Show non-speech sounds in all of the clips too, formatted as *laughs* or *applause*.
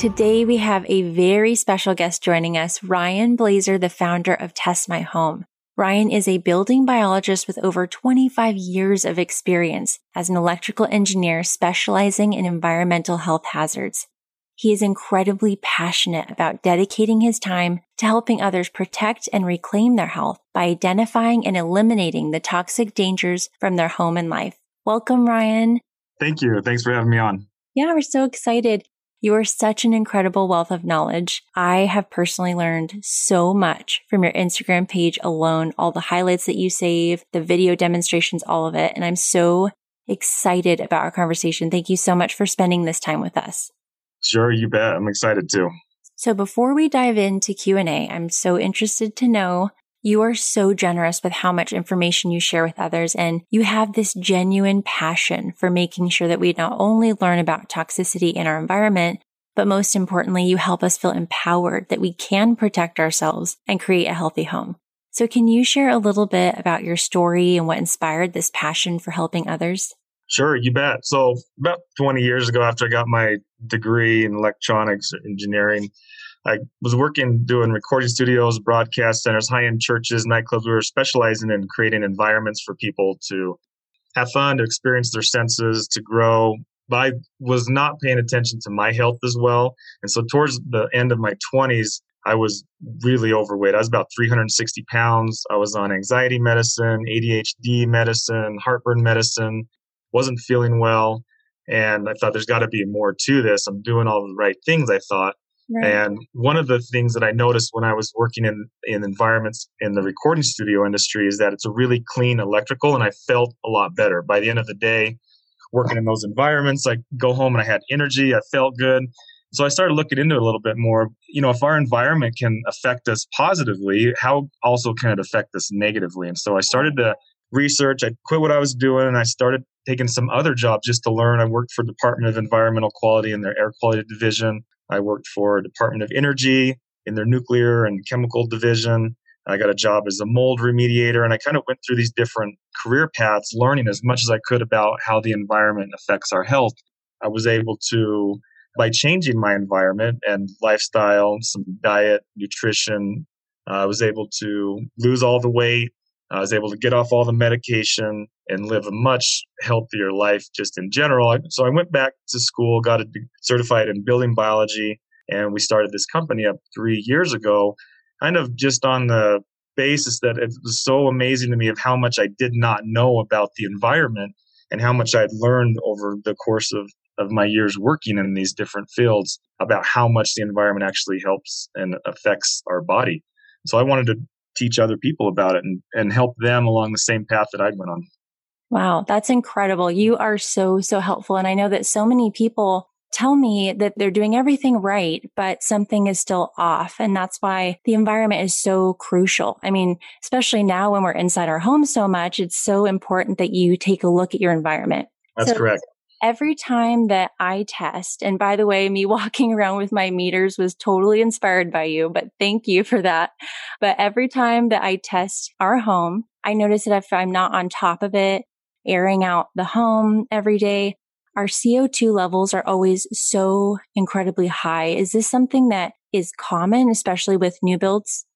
Today, we have a very special guest joining us, Ryan Blazer, the founder of Test My Home. Ryan is a building biologist with over 25 years of experience as an electrical engineer specializing in environmental health hazards. He is incredibly passionate about dedicating his time to helping others protect and reclaim their health by identifying and eliminating the toxic dangers from their home and life. Welcome, Ryan. Thank you. Thanks for having me on. Yeah, we're so excited. You are such an incredible wealth of knowledge. I have personally learned so much from your Instagram page alone, all the highlights that you save, the video demonstrations, all of it. And I'm so excited about our conversation. Thank you so much for spending this time with us. Sure, you bet. I'm excited too. So before we dive into Q&A, I'm so interested to know you are so generous with how much information you share with others, and you have this genuine passion for making sure that we not only learn about toxicity in our environment, but most importantly, you help us feel empowered that we can protect ourselves and create a healthy home. So, can you share a little bit about your story and what inspired this passion for helping others? Sure, you bet. So, about 20 years ago, after I got my degree in electronics engineering, I was working doing recording studios, broadcast centers, high end churches, nightclubs. We were specializing in creating environments for people to have fun, to experience their senses, to grow. But I was not paying attention to my health as well. And so towards the end of my 20s, I was really overweight. I was about 360 pounds. I was on anxiety medicine, ADHD medicine, heartburn medicine, wasn't feeling well. And I thought there's got to be more to this. I'm doing all the right things, I thought. Right. And one of the things that I noticed when I was working in, in environments in the recording studio industry is that it's a really clean electrical, and I felt a lot better. By the end of the day, working in those environments, I go home and I had energy, I felt good. So I started looking into it a little bit more. You know, if our environment can affect us positively, how also can it affect us negatively? And so I started to research. I quit what I was doing and I started taking some other jobs just to learn. I worked for Department of Environmental Quality in their air quality division. I worked for Department of Energy in their nuclear and chemical division. I got a job as a mold remediator, and I kind of went through these different career paths, learning as much as I could about how the environment affects our health. I was able to, by changing my environment and lifestyle, some diet, nutrition, uh, I was able to lose all the weight, I was able to get off all the medication and live a much healthier life just in general. So I went back to school, got certified in building biology, and we started this company up three years ago, kind of just on the basis that it was so amazing to me of how much I did not know about the environment and how much I'd learned over the course of, of my years working in these different fields about how much the environment actually helps and affects our body. So I wanted to teach other people about it and, and help them along the same path that I went on. Wow, that's incredible. You are so, so helpful. And I know that so many people tell me that they're doing everything right, but something is still off. And that's why the environment is so crucial. I mean, especially now when we're inside our home so much, it's so important that you take a look at your environment. That's so correct every time that I test, and by the way, me *laughs* walking around with my meters was totally inspired by you, but thank you for that. But every time that I test our home, I notice that if I'm not on top of it, airing out the home every day, our CO2 levels are always so incredibly high. Is this something that is common, especially with new builds?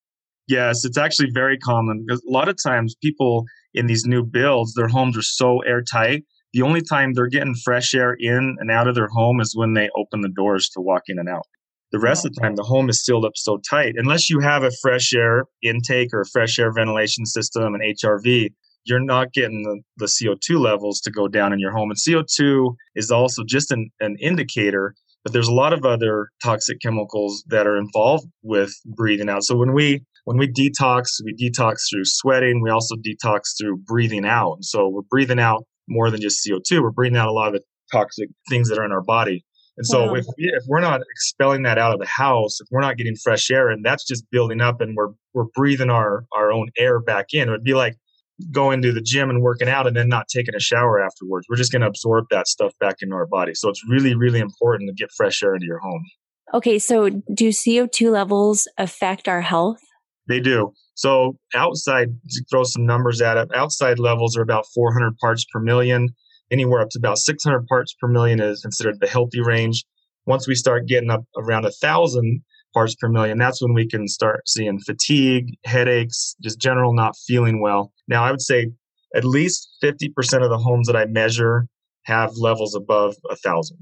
Yes, it's actually very common because a lot of times people in these new builds, their homes are so airtight the only time they're getting fresh air in and out of their home is when they open the doors to walk in and out. The rest of the time, the home is sealed up so tight. Unless you have a fresh air intake or a fresh air ventilation system and HRV, you're not getting the, the CO2 levels to go down in your home. And CO2 is also just an, an indicator, but there's a lot of other toxic chemicals that are involved with breathing out. So when we when we detox, we detox through sweating. We also detox through breathing out. So we're breathing out more than just CO2. We're breathing out a lot of the toxic things that are in our body. And so wow. if, we, if we're not expelling that out of the house, if we're not getting fresh air and that's just building up and we're, we're breathing our, our own air back in, it would be like going to the gym and working out and then not taking a shower afterwards. We're just going to absorb that stuff back into our body. So it's really, really important to get fresh air into your home. Okay. So do CO2 levels affect our health? They do. So outside, to throw some numbers at it, outside levels are about 400 parts per million. Anywhere up to about 600 parts per million is considered the healthy range. once we start getting up around a thousand parts per million, that's when we can start seeing fatigue, headaches, just general not feeling well. Now, I would say at least 50% of the homes that I measure have levels above a thousand.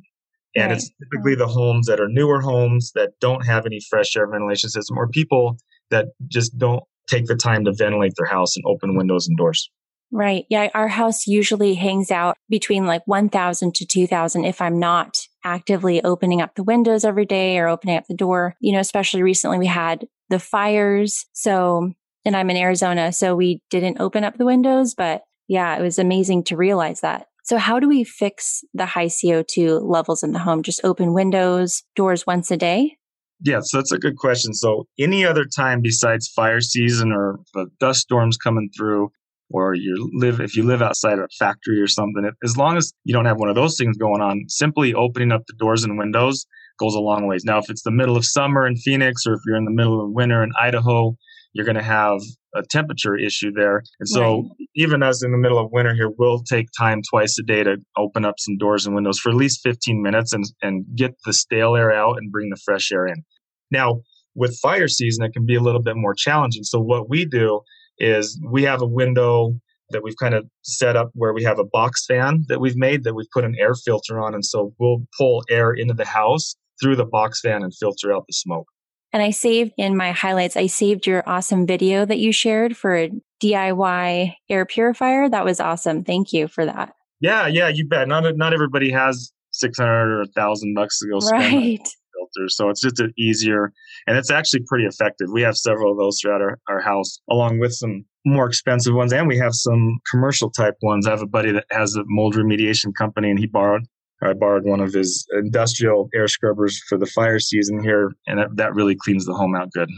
And right. it's typically the homes that are newer homes that don't have any fresh air ventilation system or people that just don't take the time to ventilate their house and open windows and doors. Right. Yeah. Our house usually hangs out between like 1000 to 2000 if I'm not actively opening up the windows every day or opening up the door. You know, especially recently we had the fires. So, and I'm in Arizona, so we didn't open up the windows, but yeah, it was amazing to realize that. So how do we fix the high CO2 levels in the home? Just open windows, doors once a day? Yeah, so that's a good question. So any other time besides fire season or the dust storms coming through, or you live if you live outside of a factory or something, as long as you don't have one of those things going on, simply opening up the doors and windows goes a long ways. Now, if it's the middle of summer in Phoenix, or if you're in the middle of winter in Idaho, you're going to have a temperature issue there. And so, right. even as in the middle of winter here, we'll take time twice a day to open up some doors and windows for at least 15 minutes and, and get the stale air out and bring the fresh air in. Now, with fire season, it can be a little bit more challenging. So, what we do is we have a window that we've kind of set up where we have a box fan that we've made that we've put an air filter on. And so, we'll pull air into the house through the box fan and filter out the smoke. And I saved in my highlights, I saved your awesome video that you shared for a DIY air purifier. That was awesome. Thank you for that. Yeah, yeah, you bet. Not not everybody has 600 or 1000 bucks to go spend right. *laughs* filters. So it's just an easier and it's actually pretty effective. We have several of those throughout our, our house along with some more expensive ones and we have some commercial type ones. I have a buddy that has a mold remediation company and he borrowed I borrowed one of his industrial air scrubbers for the fire season here, and that, that really cleans the home out good.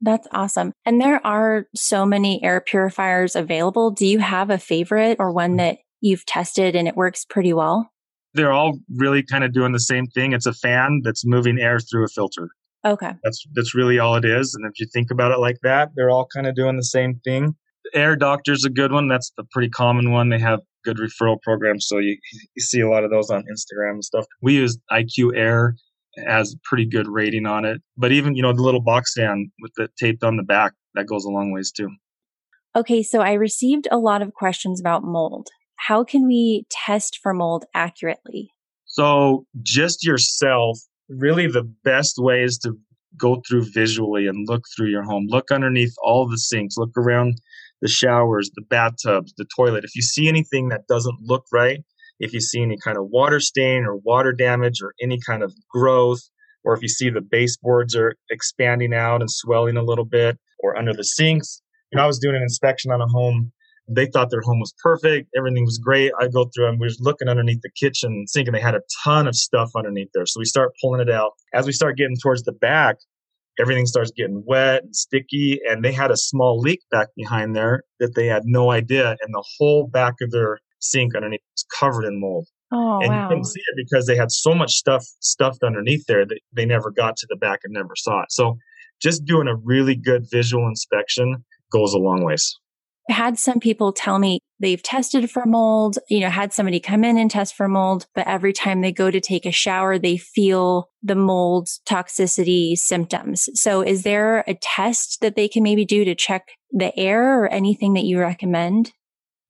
That's awesome. And there are so many air purifiers available. Do you have a favorite or one that you've tested and it works pretty well? They're all really kind of doing the same thing. It's a fan that's moving air through a filter. Okay. That's that's really all it is. And if you think about it like that, they're all kind of doing the same thing. Air Doctor's a good one. That's the pretty common one. They have good referral programs. So you, you see a lot of those on Instagram and stuff. We use IQ Air has a pretty good rating on it. But even, you know, the little box stand with the taped on the back, that goes a long ways too. Okay, so I received a lot of questions about mold. How can we test for mold accurately? So, just yourself, really the best way is to go through visually and look through your home. Look underneath all the sinks, look around the showers, the bathtubs, the toilet. If you see anything that doesn't look right, if you see any kind of water stain or water damage or any kind of growth, or if you see the baseboards are expanding out and swelling a little bit, or under the sinks. You know, I was doing an inspection on a home. They thought their home was perfect. Everything was great. I go through and we were looking underneath the kitchen sink and they had a ton of stuff underneath there. So we start pulling it out. As we start getting towards the back, everything starts getting wet and sticky. And they had a small leak back behind there that they had no idea. And the whole back of their sink underneath was covered in mold. Oh, and wow. you couldn't see it because they had so much stuff stuffed underneath there that they never got to the back and never saw it. So just doing a really good visual inspection goes a long ways had some people tell me they've tested for mold, you know, had somebody come in and test for mold, but every time they go to take a shower, they feel the mold toxicity symptoms. So is there a test that they can maybe do to check the air or anything that you recommend?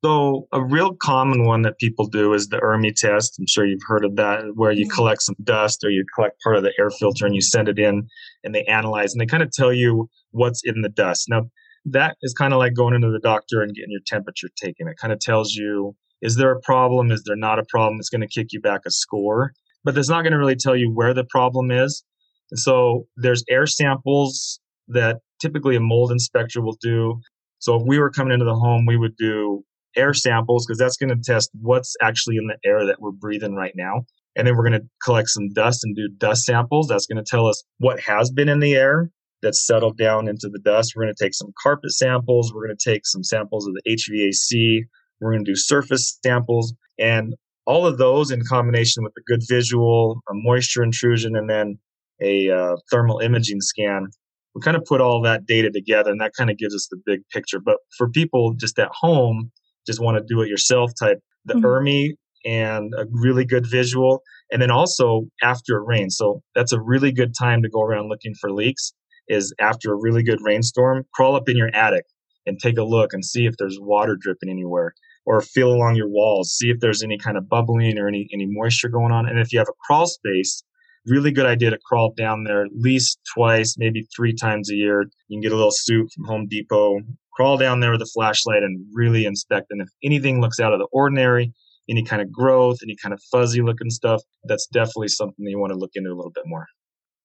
So a real common one that people do is the ERMI test. I'm sure you've heard of that, where you mm-hmm. collect some dust or you collect part of the air filter and you send it in and they analyze and they kind of tell you what's in the dust. Now, that is kind of like going into the doctor and getting your temperature taken. It kind of tells you is there a problem? Is there not a problem? It's going to kick you back a score, but it's not going to really tell you where the problem is. And so there's air samples that typically a mold inspector will do. So if we were coming into the home, we would do air samples because that's going to test what's actually in the air that we're breathing right now. And then we're going to collect some dust and do dust samples. That's going to tell us what has been in the air that's settled down into the dust. We're going to take some carpet samples. We're going to take some samples of the HVAC. We're going to do surface samples. And all of those in combination with a good visual, a moisture intrusion, and then a uh, thermal imaging scan, we kind of put all that data together and that kind of gives us the big picture. But for people just at home, just want to do it yourself type, the mm-hmm. ERMI and a really good visual And then also after it rains. So that's a really good time to go around looking for leaks is after a really good rainstorm, crawl up in your attic and take a look and see if there's water dripping anywhere or feel along your walls, see if there's any kind of bubbling or any, any moisture going on. And if you have a crawl space, really good idea to crawl down there at least twice, maybe three times a year. You can get a little suit from Home Depot, crawl down there with a flashlight and really inspect. And if anything looks out of the ordinary, any kind of growth, any kind of fuzzy looking stuff, that's definitely something that you want to look into a little bit more.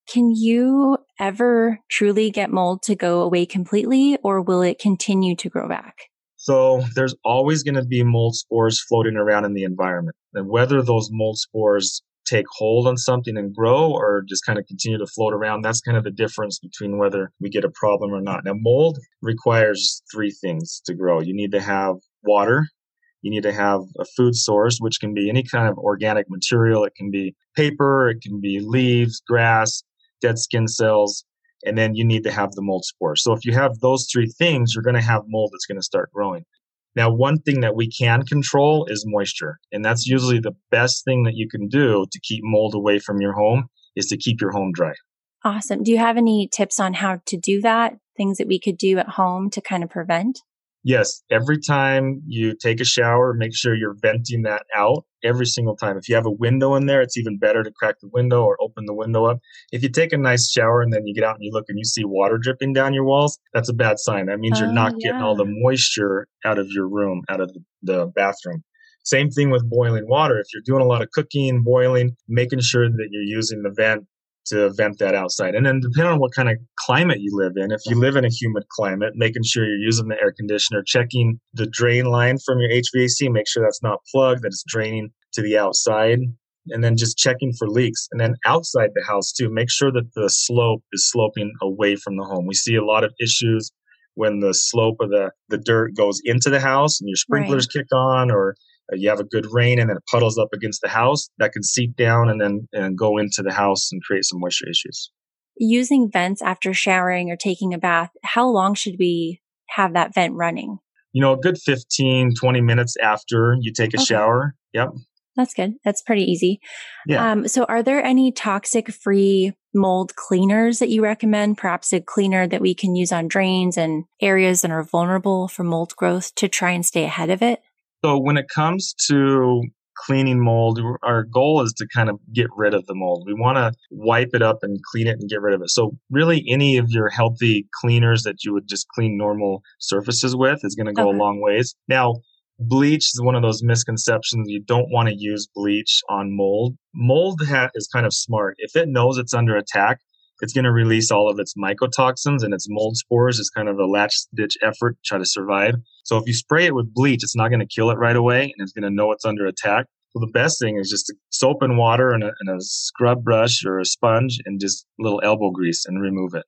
Can you ever truly get mold to go away completely or will it continue to grow back? So there's always going to be mold spores floating around in the environment. And whether those mold spores take hold on something and grow or just kind of continue to float around. That's kind of the difference between whether we get a problem or not. Now, mold requires three things to grow. You need to have water. You need to have a food source, which can be any kind of organic material. It can be paper, it can be leaves, grass, dead skin cells, and then you need to have the mold spores. So if you have those three things, you're going to have mold that's going to start growing. Now, one thing that we can control is moisture. And that's usually the best thing that you can do to keep mold away from your home is to keep your home dry. Awesome. Do you have any tips on how to do that? Things that we could do at home to kind of prevent? Yes, every time you take a shower, make sure you're venting that out every single time. If you have a window in there, it's even better to crack the window or open the window up. If you take a nice shower and then you get out and you look and you see water dripping down your walls, that's a bad sign. That means you're oh, not yeah. Oh, getting all the moisture out of your room, out of the bathroom. Same thing with boiling water. If you're doing a lot of cooking, boiling, making sure that you're using the vent to vent that outside. And then depending on what kind of climate you live in, if you live in a humid climate, making sure you're using the air conditioner, checking the drain line from your HVAC, make sure that's not plugged, that it's draining to the outside. And then just checking for leaks. And then outside the house too, make sure that the slope is sloping away from the home. We see a lot of issues when the slope of the, the dirt goes into the house and your sprinklers right. kick on or you have a good rain and then it puddles up against the house that can seep down and then and go into the house and create some moisture issues. Using vents after showering or taking a bath, how long should we have that vent running? You know, a good 15, 20 minutes after you take a okay. shower. Yep. That's good. That's pretty easy. Yeah. Um, so, are there any toxic free mold cleaners that you recommend? Perhaps a cleaner that we can use on drains and areas that are vulnerable for mold growth to try and stay ahead of it? So when it comes to cleaning mold, our goal is to kind of get rid of the mold. We want to wipe it up and clean it and get rid of it. So really any of your healthy cleaners that you would just clean normal surfaces with is going to go okay. a long ways. Now, bleach is one of those misconceptions. You don't want to use bleach on mold. Mold ha- is kind of smart. If it knows it's under attack, it's going to release all of its mycotoxins and its mold spores is kind of a latch ditch effort to try to survive. So if you spray it with bleach, it's not going to kill it right away and it's going to know it's under attack. So the best thing is just soap and water and a, and a scrub brush or a sponge and just a little elbow grease and remove it.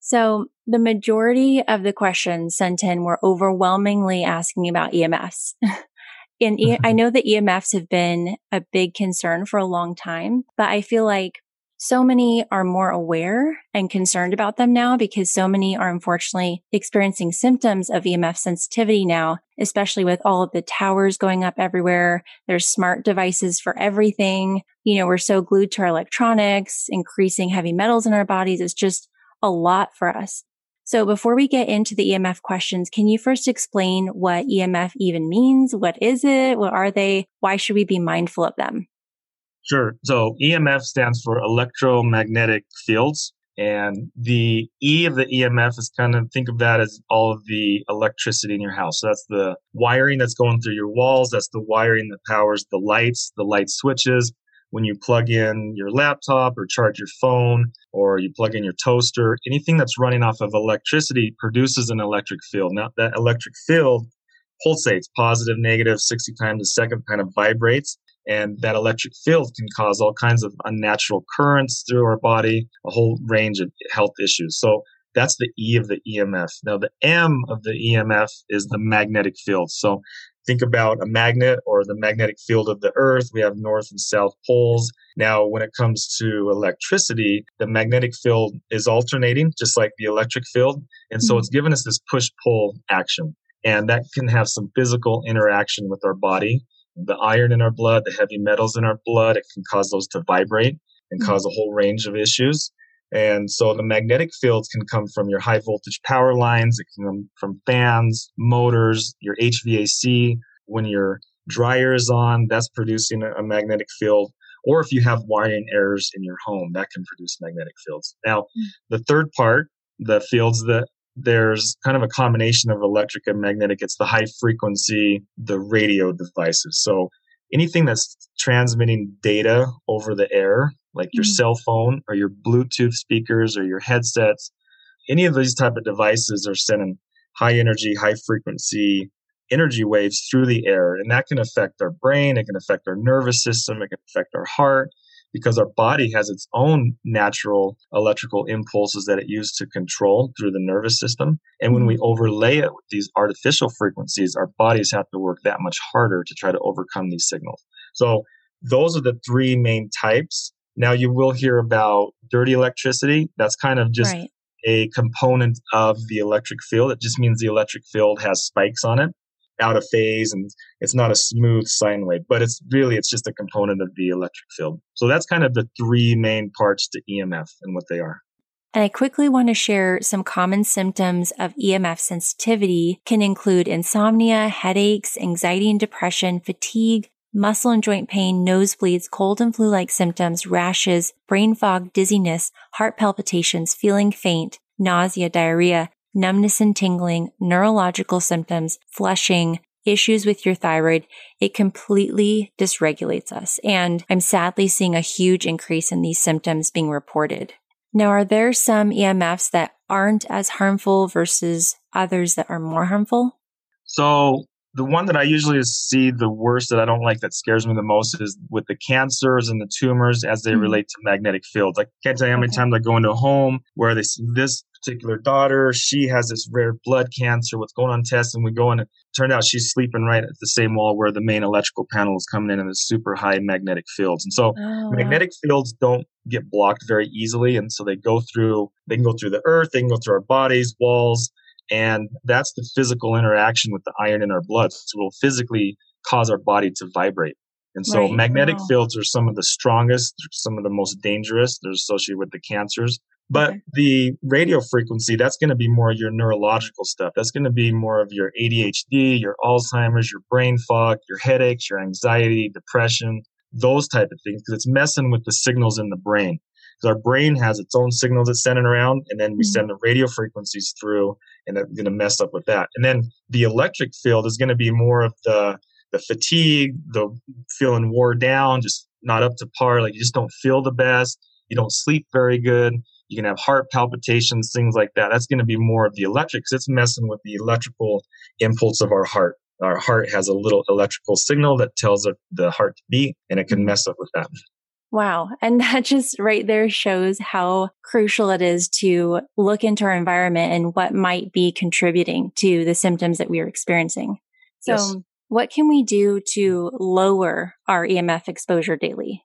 So the majority of the questions sent in were overwhelmingly asking about EMFs. *laughs* and e- I *laughs* know that EMFs have been a big concern for a long time, but I feel like so many are more aware and concerned about them now because so many are unfortunately experiencing symptoms of EMF sensitivity now, especially with all of the towers going up everywhere. There's smart devices for everything. You know, we're so glued to our electronics, increasing heavy metals in our bodies. It's just a lot for us. So before we get into the EMF questions, can you first explain what EMF even means? What is it? What are they? Why should we be mindful of them? Sure. So EMF stands for electromagnetic fields. And the E of the EMF is kind of think of that as all of the electricity in your house. So that's the wiring that's going through your walls. That's the wiring that powers the lights, the light switches. When you plug in your laptop or charge your phone or you plug in your toaster, anything that's running off of electricity produces an electric field. Now that electric field pulsates positive, negative, 60 times a second, kind of vibrates. And that electric field can cause all kinds of unnatural currents through our body, a whole range of health issues. So that's the E of the EMF. Now, the M of the EMF is the magnetic field. So think about a magnet or the magnetic field of the earth. We have north and south poles. Now, when it comes to electricity, the magnetic field is alternating, just like the electric field. And so mm-hmm. it's given us this push pull action. And that can have some physical interaction with our body. The iron in our blood, the heavy metals in our blood. It can cause those to vibrate and mm-hmm. cause a whole range of issues. And so the magnetic fields can come from your high voltage power lines, it can come from fans, motors, your HVAC. When your dryer is on, that's producing a magnetic field. Or if you have wiring errors in your home, that can produce magnetic fields. Now, mm. the third part, the fields that there's kind of a combination of electric and magnetic. It's the high frequency, the radio devices. So anything that's transmitting data over the air, like your mm-hmm. cell phone or your Bluetooth speakers or your headsets, any of these type of devices are sending high energy, high frequency energy waves through the air. And that can affect our brain, it can affect our nervous system, it can affect our heart, because our body has its own natural electrical impulses that it uses to control through the nervous system. And when we mm-hmm. overlay it with these artificial frequencies, our bodies have to work that much harder to try to overcome these signals. So those are the three main types. Now you will hear about dirty electricity. That's kind of just right. a component of the electric field. It just means the electric field has spikes on it out of phase and it's not a smooth sine wave, but it's really, it's just a component of the electric field. So that's kind of the three main parts to EMF and what they are. And I quickly want to share some common symptoms of EMF sensitivity can include insomnia, headaches, anxiety and depression, fatigue, muscle and joint pain, nosebleeds, cold and flu-like symptoms, rashes, brain fog, dizziness, heart palpitations, feeling faint, nausea, diarrhea, numbness and tingling, neurological symptoms, flushing, issues with your thyroid, it completely dysregulates us. And I'm sadly seeing a huge increase in these symptoms being reported. Now, are there some EMFs that aren't as harmful versus others that are more harmful? So, the one that I usually see the worst that I don't like that scares me the most is with the cancers and the tumors as they mm-hmm. relate to magnetic fields. I can't tell you how many okay. times I go into a home where they see this particular daughter. She has this rare blood cancer. What's going on tests? And we go in and turned out she's sleeping right at the same wall where the main electrical panel is coming in and the super high magnetic fields. And so oh, magnetic wow. fields don't get blocked very easily. And so they go through, they can go through the earth, they can go through our bodies, walls. And that's the physical interaction with the iron in our blood. So it will physically cause our body to vibrate. And so right. magnetic wow. fields are some of the strongest, some of the most dangerous. They're associated with the cancers. But okay. the radio frequency, that's going to be more of your neurological stuff. That's going to be more of your ADHD, your Alzheimer's, your brain fog, your headaches, your anxiety, depression, those type of things, because it's messing with the signals in the brain. Because our brain has its own signals it's sending around, and then we mm-hmm. send the radio frequencies through, and it's going to mess up with that. And then the electric field is going to be more of the the fatigue, the feeling wore down, just not up to par. Like you just don't feel the best. You don't sleep very good you can have heart palpitations, things like that. That's going to be more of the electric because it's messing with the electrical impulse of our heart. Our heart has a little electrical signal that tells it the heart to beat, and it can mm-hmm. mess up with that. Wow. And *laughs* that just right there shows how crucial it is to look into our environment and what might be contributing to the symptoms that we are experiencing. So, yes. what can we do to lower our EMF exposure daily?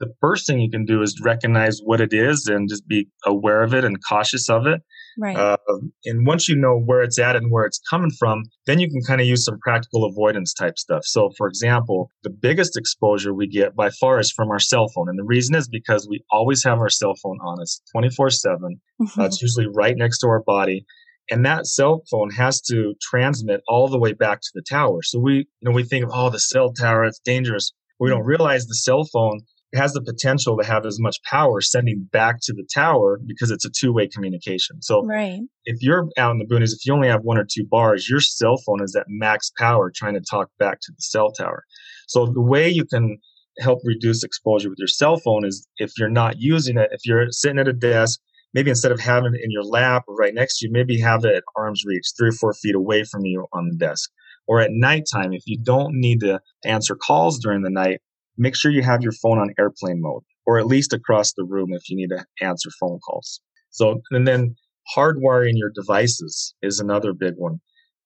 The first thing you can do is recognize what it is and just be aware of it and cautious of it. Right. Uh, and once you know where it's at and where it's coming from, then you can kind of use some practical avoidance type stuff. So, for example, the biggest exposure we get by far is from our cell phone. And the reason is because we always have our cell phone on us 24 7. Uh, it's usually right next to our body. And that cell phone has to transmit all the way back to the tower. So we, you know, we think, of oh, the cell tower, it's dangerous. We don't realize the cell phone has the potential to have as much power sending back to the tower because it's a two-way communication. So right. if you're out in the boonies, if you only have one or two bars, your cell phone is at max power trying to talk back to the cell tower. So the way you can help reduce exposure with your cell phone is if you're not using it, if you're sitting at a desk, maybe instead of having it in your lap or right next to you, maybe have it at arm's reach, three or four feet away from you on the desk. Or at nighttime, if you don't need to answer calls during the night, make sure you have your phone on airplane mode or at least across the room if you need to answer phone calls. So, and then hardwiring your devices is another big one.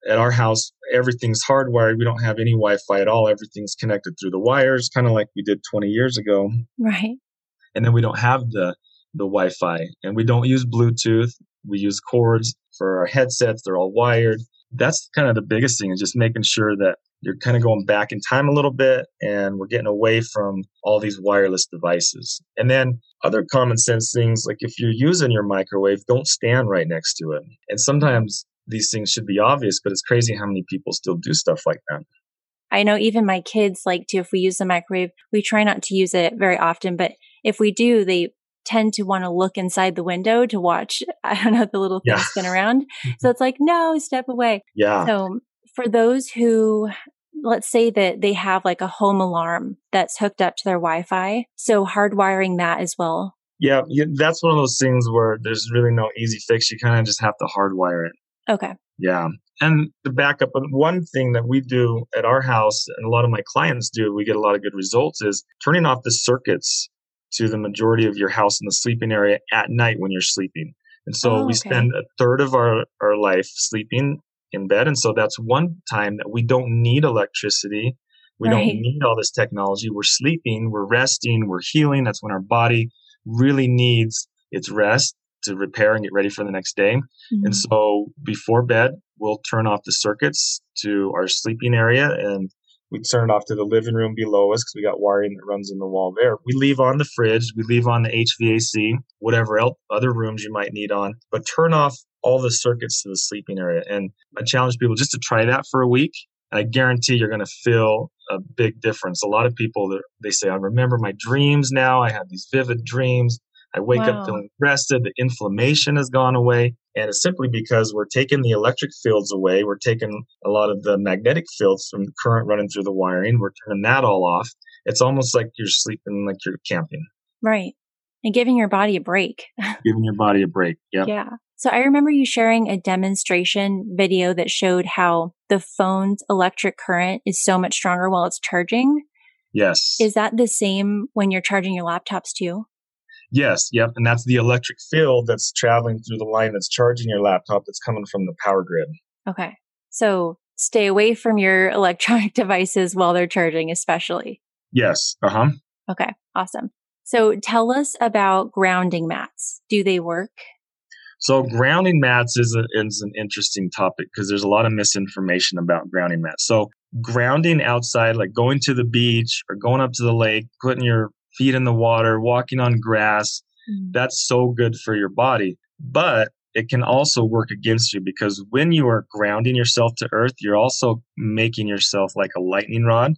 At our house, everything's hardwired. We don't have any Wi Fi at all. Everything's connected through the wires, kind of like we did 20 years ago. Right. And then we don't have the, the Wi Fi and we don't use Bluetooth. We use cords for our headsets. They're all wired. That's kind of the biggest thing is just making sure that you're kind of going back in time a little bit and we're getting away from all these wireless devices. And then other common sense things like if you're using your microwave, don't stand right next to it. And sometimes these things should be obvious, but it's crazy how many people still do stuff like that. I know even my kids like to, if we use the microwave, we try not to use it very often, but if we do, they tend to want to look inside the window to watch, *laughs* I don't know, the little thing yeah. spin around. *laughs* So it's like, no, step away. Yeah. So for those who, let's say that they have like a home alarm that's hooked up to their Wi-Fi. So hardwiring that as well. Yeah, that's one of those things where there's really no easy fix. You kind of just have to hardwire it. Okay. Yeah. And the backup, one thing that we do at our house and a lot of my clients do, we get a lot of good results is turning off the circuits to the majority of your house in the sleeping area at night when you're sleeping. And so oh, we spend a third of our, our life sleeping in bed. And so that's one time that we don't need electricity. We right. don't need all this technology. We're sleeping, we're resting, we're healing. That's when our body really needs its rest to repair and get ready for the next day. Mm-hmm. And so before bed, we'll turn off the circuits to our sleeping area and we turn it off to the living room below us because we got wiring that runs in the wall there. We leave on the fridge, we leave on the HVAC, whatever else, other rooms you might need on, but turn off all the circuits to the sleeping area. And I challenge people just to try that for a week. And I guarantee you're going to feel a big difference. A lot of people, they say, I remember my dreams now. I have these vivid dreams. I wake wow. up feeling rested. The inflammation has gone away. And it's simply because we're taking the electric fields away. We're taking a lot of the magnetic fields from the current running through the wiring. We're turning that all off. It's almost like you're sleeping like you're camping. Right. And giving your body a break. *laughs* giving your body a break. Yeah. Yeah. So I remember you sharing a demonstration video that showed how the phone's electric current is so much stronger while it's charging. Yes. Is that the same when you're charging your laptops too? Yes, yep. And that's the electric field that's traveling through the line that's charging your laptop that's coming from the power grid. Okay. So stay away from your *laughs* electronic devices while they're charging, especially. Yes. Uh huh. Okay. Awesome. So tell us about grounding mats. Do they work? So grounding mats is, a, is an interesting topic because there's a lot of misinformation about grounding mats. So grounding outside, like going to the beach or going up to the lake, putting your feet in the water, walking on grass. Mm-hmm. That's so good for your body. But it can also work against you because when you are grounding yourself to earth, you're also making yourself like a lightning rod.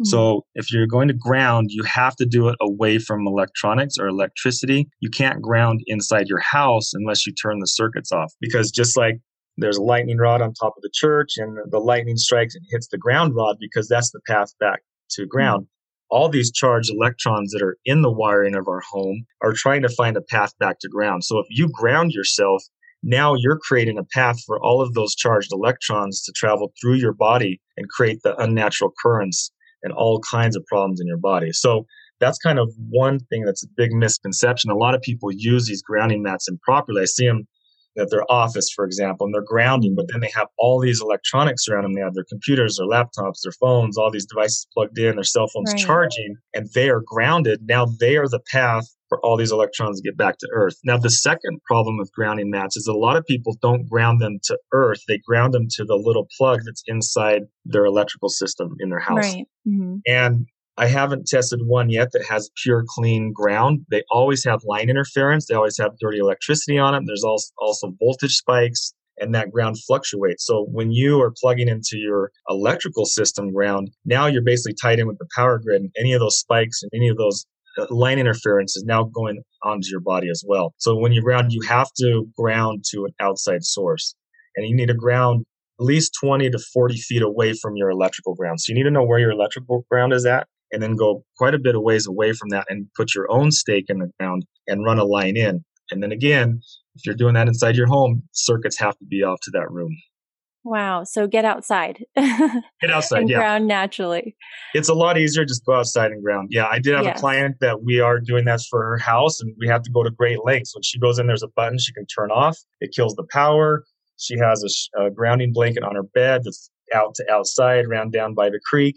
Mm-hmm. So if you're going to ground, you have to do it away from electronics or electricity. You can't ground inside your house unless you turn the circuits off because just like there's a lightning rod on top of the church and the lightning strikes and hits the ground rod because that's the path back to ground. Mm-hmm all these charged electrons that are in the wiring of our home are trying to find a path back to ground. So if you ground yourself, now you're creating a path for all of those charged electrons to travel through your body and create the unnatural currents and all kinds of problems in your body. So that's kind of one thing that's a big misconception. A lot of people use these grounding mats improperly. I see them at their office, for example, and they're grounding, but then they have all these electronics around them. They have their computers, their laptops, their phones, all these devices plugged in, their cell phones right. charging, and they are grounded. Now they are the path for all these electrons to get back to Earth. Now, the second problem with grounding mats is a lot of people don't ground them to Earth. They ground them to the little plug that's inside their electrical system in their house. Right. Mm-hmm. And I haven't tested one yet that has pure clean ground. They always have line interference. They always have dirty electricity on them. There's also, also voltage spikes and that ground fluctuates. So when you are plugging into your electrical system ground, now you're basically tied in with the power grid and any of those spikes and any of those Uh, line interference is now going onto your body as well. So when you ground, you have to ground to an outside source and you need to ground at least 20 to 40 feet away from your electrical ground. So you need to know where your electrical ground is at and then go quite a bit of ways away from that and put your own stake in the ground and run a line in. And then again, if you're doing that inside your home, circuits have to be off to that room. Wow. So get outside. *laughs* Get outside, and yeah. Ground naturally. It's a lot easier just go outside and ground. Yeah, I did have yes. a client that we are doing that for her house and we have to go to great lengths. When she goes in, there's a button she can turn off. It kills the power. She has a, a grounding blanket on her bed that's out to outside, round down by the creek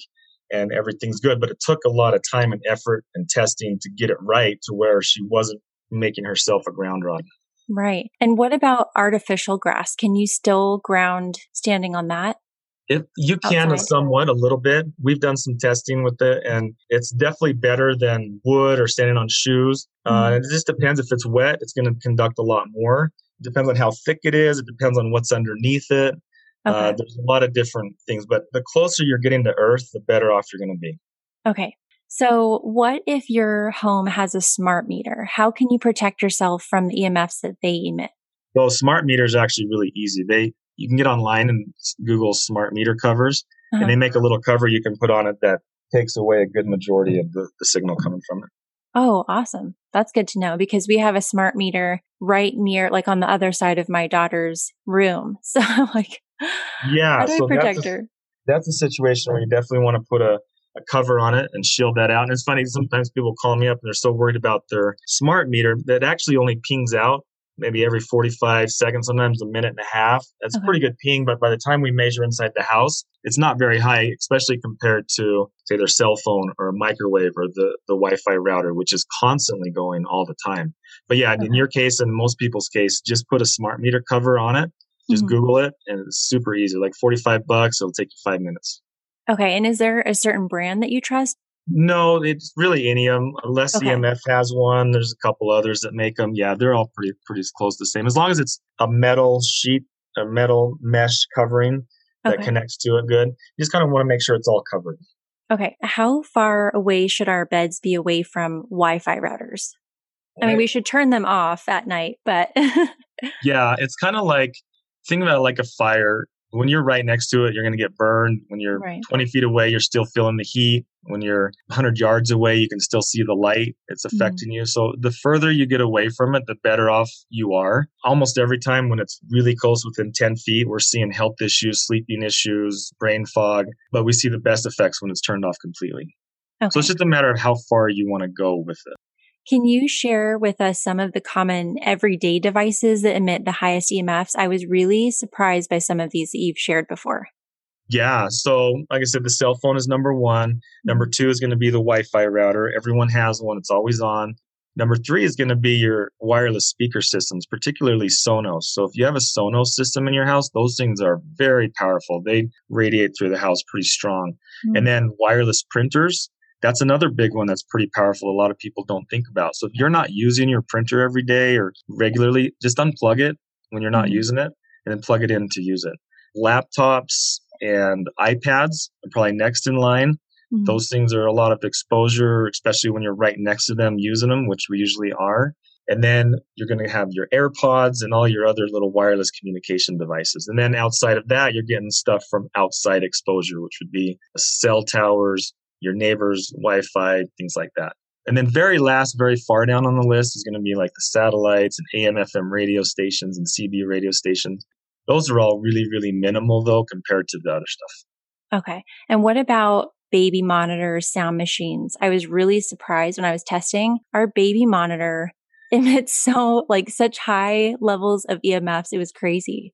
and everything's good. But it took a lot of time and effort and testing to get it right to where she wasn't making herself a ground rod. Right. And what about artificial grass? Can you still ground standing on that? If you can Outside. somewhat a little bit. We've done some testing with it and it's definitely better than wood or standing on shoes. Uh, Mhm. it just depends if it's wet, it's going to conduct a lot more. It depends on how thick it is. It depends on what's underneath it. Okay. Uh, there's a lot of different things, but the closer you're getting to earth, the better off you're going to be. Okay. So, what if your home has a smart meter? How can you protect yourself from the EMFs that they emit? Well, smart meter is actually really easy. They you can get online and Google smart meter covers, Uh-huh. and they make a little cover you can put on it that takes away a good majority of the, the signal coming from it. Oh, awesome. That's good to know because we have a smart meter right near, like on the other side of my daughter's room. *laughs* So, like, Yeah, how do so protect that's a, her? that's a situation where you definitely want to put a, a cover on it and shield that out. And it's funny, sometimes people call me up and they're so worried about their smart meter that actually only pings out maybe every 45 seconds, sometimes a minute and a half. That's Okay. pretty good ping, but by the time we measure inside the house, it's not very high, especially compared to, say, their cell phone or a microwave or the, the Wi Fi router, which is constantly going all the time. But yeah, in your case and most people's case, just put a smart meter cover on it. Just Mhm. Google it, and it's super easy. Like 45 bucks, it'll take you five minutes. Okay. And is there a certain brand that you trust? No, it's really any of them. Unless uh, Okay. EMF has one, there's a couple others that make them. Yeah, they're all pretty pretty close to the same. As long as it's a metal sheet, a metal mesh covering that Okay. connects to it good. You just kind of want to make sure it's all covered. Okay. How far away should our beds be away from Wi Fi routers? I mean, we should turn them off at night, but *laughs* Yeah, it's kind of like think about it like a fire. When you're right next to it, you're going to get burned. When you're Right. 20 feet away, you're still feeling the heat. When you're 100 yards away, you can still see the light. It's Mm-hmm. affecting you. So the further you get away from it, the better off you are. Almost every time when it's really close within 10 feet, we're seeing health issues, sleeping issues, brain fog, but we see the best effects when it's turned off completely. okay. So it's just a matter of how far you want to go with it. Can you share with us some of the common everyday devices that emit the highest EMFs? I was really surprised by some of these that you've shared before. Yeah. So, like I said, the cell phone is number one. Number two is going to be the Wi Fi router. Everyone has one, it's always on. Number three is going to be your wireless speaker systems, particularly Sonos. So, if you have a Sonos system in your house, those things are very powerful. They radiate through the house pretty strong. Mm. And then wireless printers, that's another big one that's pretty powerful. A lot of people don't think about. So, if you're not using your printer every day or regularly, just unplug it when you're not Mhm. using it and then plug it in to use it. Laptops and iPads are probably next in line. Mhm. Those things are a lot of exposure, especially when you're right next to them using them, which we usually are. And then you're going to have your AirPods and all your other little wireless communication devices. And then outside of that, you're getting stuff from outside exposure, which would be cell towers, your neighbors' Wi Fi, things like that. And then, very last, very far down on the list is going to be like the satellites and AM, FM radio stations and CB radio stations. Those are all really, really minimal, though, compared to the other stuff. Okay. And what about baby monitors, sound machines? I was really surprised when I was testing. Our baby monitor *laughs* emits so like such high levels of EMFs. It was crazy.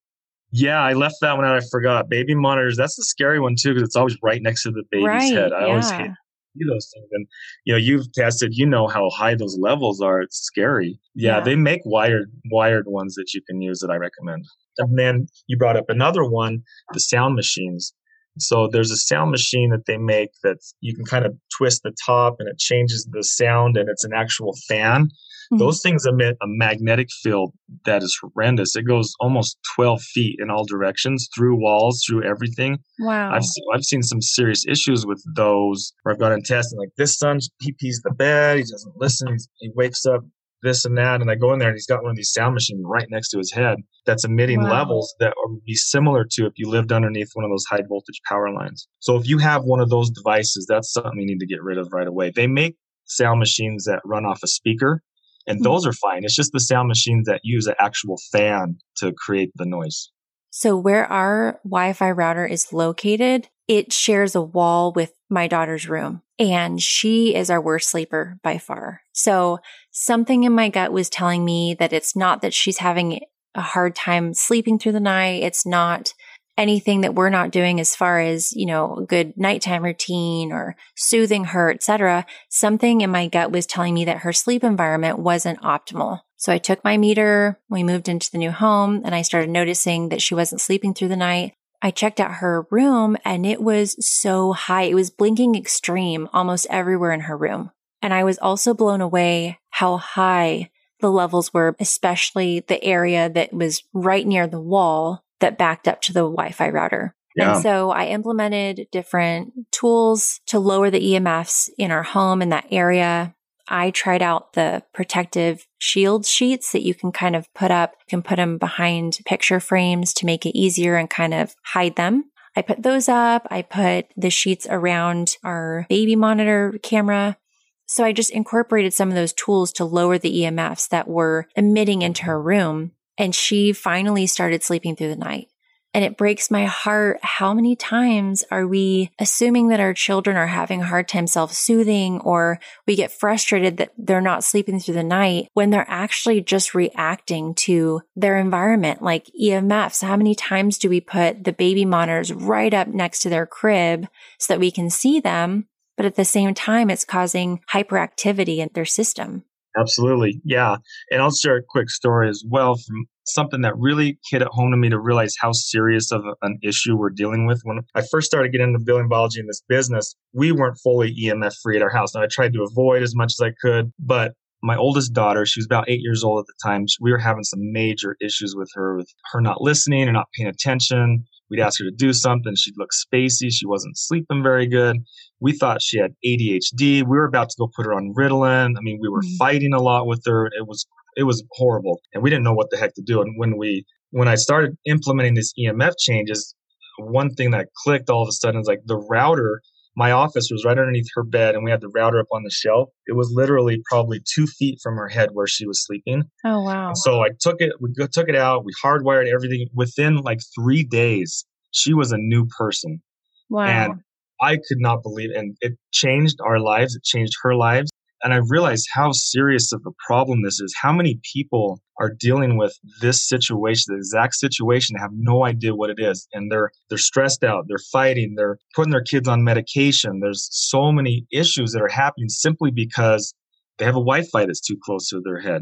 Yeah, I left that one out. I forgot. Baby monitors, that's a scary one too, because it's always right next to the baby's Right, head. I always hate see those things. And you know, you've tested, you know how high those levels are. It's scary. Yeah, Yeah. they make wired wired ones that you can use that I recommend. And then you brought up another one, the sound machines. So there's a sound machine that they make that you can kind of twist the top and it changes the sound and it's an actual fan. Mhm. Those things emit a magnetic field that is horrendous. It goes almost 12 feet in all directions, through walls, through everything. Wow. I've seen, I've seen some serious issues with those where I've got in testing like this son, he pees the bed, he doesn't listen, he's, he wakes up this and that. And I go in there and he's got one of these sound machines right next to his head that's emitting Wow. levels that would be similar to if you lived underneath one of those high voltage power lines. So if you have one of those devices, that's something you need to get rid of right away. They make sound machines that run off a speaker. And Mhm. those are fine. It's just the sound machines that use an actual fan to create the noise. So where our Wi-Fi router is located, it shares a wall with my daughter's room and she is our worst sleeper by far. So something in my gut was telling me that it's not that she's having a hard time sleeping through the night. It's not anything that we're not doing as far as, you know, good nighttime routine or soothing her, etc. Something in my gut was telling me that her sleep environment wasn't optimal. So I took my meter, we moved into the new home and I started noticing that she wasn't sleeping through the night. I checked out her room and it was so high. It was blinking extreme almost everywhere in her room. And I was also blown away how high the levels were, especially the area that was right near the wall that backed up to the Wi Fi router. Yeah. And so I implemented different tools to lower the EMFs in our home in that area. I tried out the protective shield sheets that you can kind of put up, you can put them behind picture frames to make it easier and kind of hide them. I put those up. I put the sheets around our baby monitor camera. So I just incorporated some of those tools to lower the EMFs that were emitting into her room. And she finally started sleeping through the night. And it breaks my heart. How many times are we assuming that our children are having a hard time self soothing or we get frustrated that they're not sleeping through the night when they're actually just reacting to their environment, like EMFs? How many times do we put the baby monitors right up next to their crib so that we can see them? But at the same time, it's causing hyperactivity in their system. Absolutely. Yeah. And I'll share a quick story as well from something that really hit it home to me to realize how serious of an issue we're dealing with. When I first started getting into building biology in this business, we weren't fully EMF free at our house. Now I tried to avoid as much as I could, but my oldest daughter, she was about eight years old at the time. We were having some major issues with her, with her not listening and not paying attention. We'd ask her to do something. She'd look spacey. She wasn't sleeping very good. We thought she had ADHD. We were about to go put her on Ritalin. I mean, we were mm-hmm. fighting a lot with her. It was it was horrible, and we didn't know what the heck to do. And when we when I started implementing these EMF changes, one thing that clicked all of a sudden is like the router. My office was right underneath her bed, and we had the router up on the shelf. It was literally probably two feet from her head where she was sleeping. Oh wow! So I took it. We took it out. We hardwired everything. Within like three days, she was a new person. Wow! And I could not believe, and it changed our lives. It changed her lives and I realized how serious of a problem this is. How many people are dealing with this situation, the exact situation, have no idea what it is, and they're they're stressed out, they're fighting, they're putting their kids on medication. There's so many issues that are happening simply because they have a Wi-Fi that's too close to their head.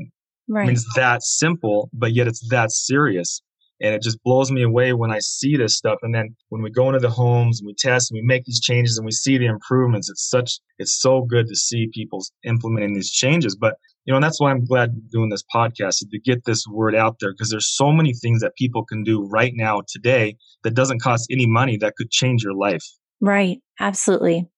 Right. I mean, it's that simple, but yet it's that serious. And it just blows me away when I see this stuff. And then when we go into the homes and we test and we make these changes and we see the improvements, it's such, it's so good to see people implementing these changes. But, you know, and that's why I'm glad doing this podcast to get this word out there because there's so many things that people can do right now today that doesn't cost any money that could change your life. Right. Absolutely.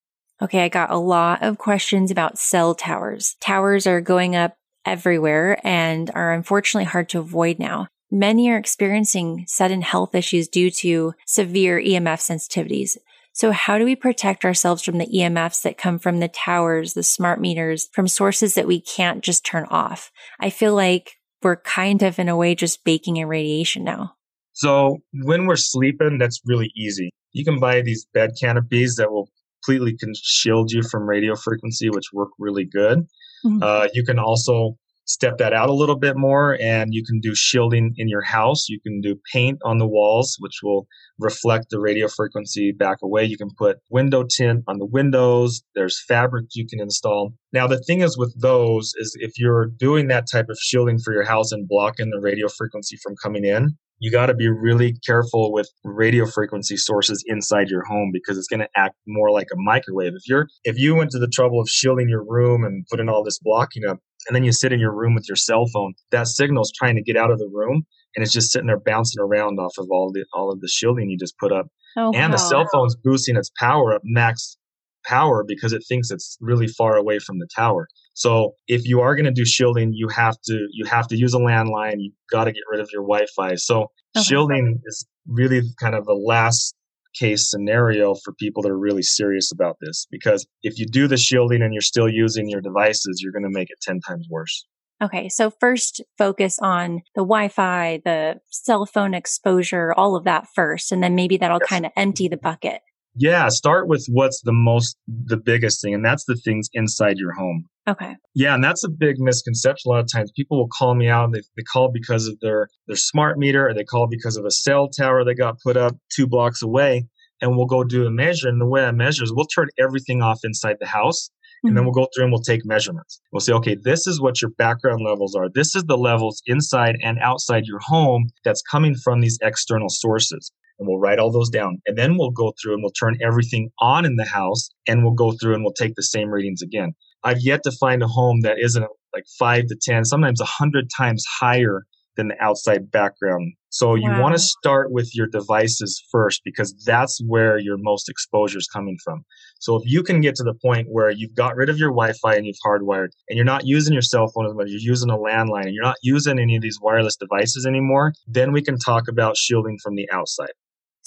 Okay. I got a lot of questions about cell towers. Towers are going up everywhere and are unfortunately hard to avoid now. Many are experiencing sudden health issues due to severe EMF sensitivities. So how do we protect ourselves from the EMFs that come from the towers, the smart meters, from sources that we can't just turn off? I feel like we're kind of in a way just baking in radiation now. So when we're sleeping, that's really easy. You can buy these bed canopies that will completely shield you from radio frequency, which work really good. Mm-hmm. Uh, you can also step that out a little bit more and you can do shielding in your house. You can do paint on the walls, which will reflect the radio frequency back away. You can put window tint on the windows. There's fabric you can install. Now, the thing is with those is if you're doing that type of shielding for your house and blocking the radio frequency from coming in, you got to be really careful with radio frequency sources inside your home because it's going to act more like a microwave. If you're if you went to the trouble of shielding your room and putting all this blocking up, and then you sit in your room with your cell phone, that signal is trying to get out of the room and it's just sitting there bouncing around off of all the all of the shielding you just put up. Oh, and wow. the cell phone's boosting its power up max power because it thinks it's really far away from the tower. So if you are going to do shielding, you have to you have to use a landline. You got to get rid of your Wi-Fi. So okay. shielding is really kind of the last case scenario for people that are really serious about this because if you do the shielding and you're still using your devices, you're going to make it 10 times worse. Okay, so first focus on the Wi Fi, the cell phone exposure, all of that first, and then maybe that'll yes. kind of empty the bucket. Yeah, start with what's the most, the biggest thing, and that's the things inside your home. Okay. Yeah, and that's a big misconception. A lot of times people will call me out. They, they call because of their, their smart meter or they call because of a cell tower that got put up two blocks away. And we'll go do a measure. And the way I measure is we'll turn everything off inside the house. And then mm-hmm. we'll go through and we'll take measurements. We'll say, okay, this is what your background levels are. This is the levels inside and outside your home that's coming from these external sources. And we'll write all those down. And then we'll go through and we'll turn everything on in the house and we'll go through and we'll take the same readings again. I've yet to find a home that isn't like five to 10, sometimes a hundred times higher than the outside background. So you wow. want to start with your devices first because that's where your most exposure is coming from. So if you can get to the point where you've got rid of your Wi-Fi and you've hardwired and you're not using your cell phone as much, you're using a landline and you're not using any of these wireless devices anymore, then we can talk about shielding from the outside.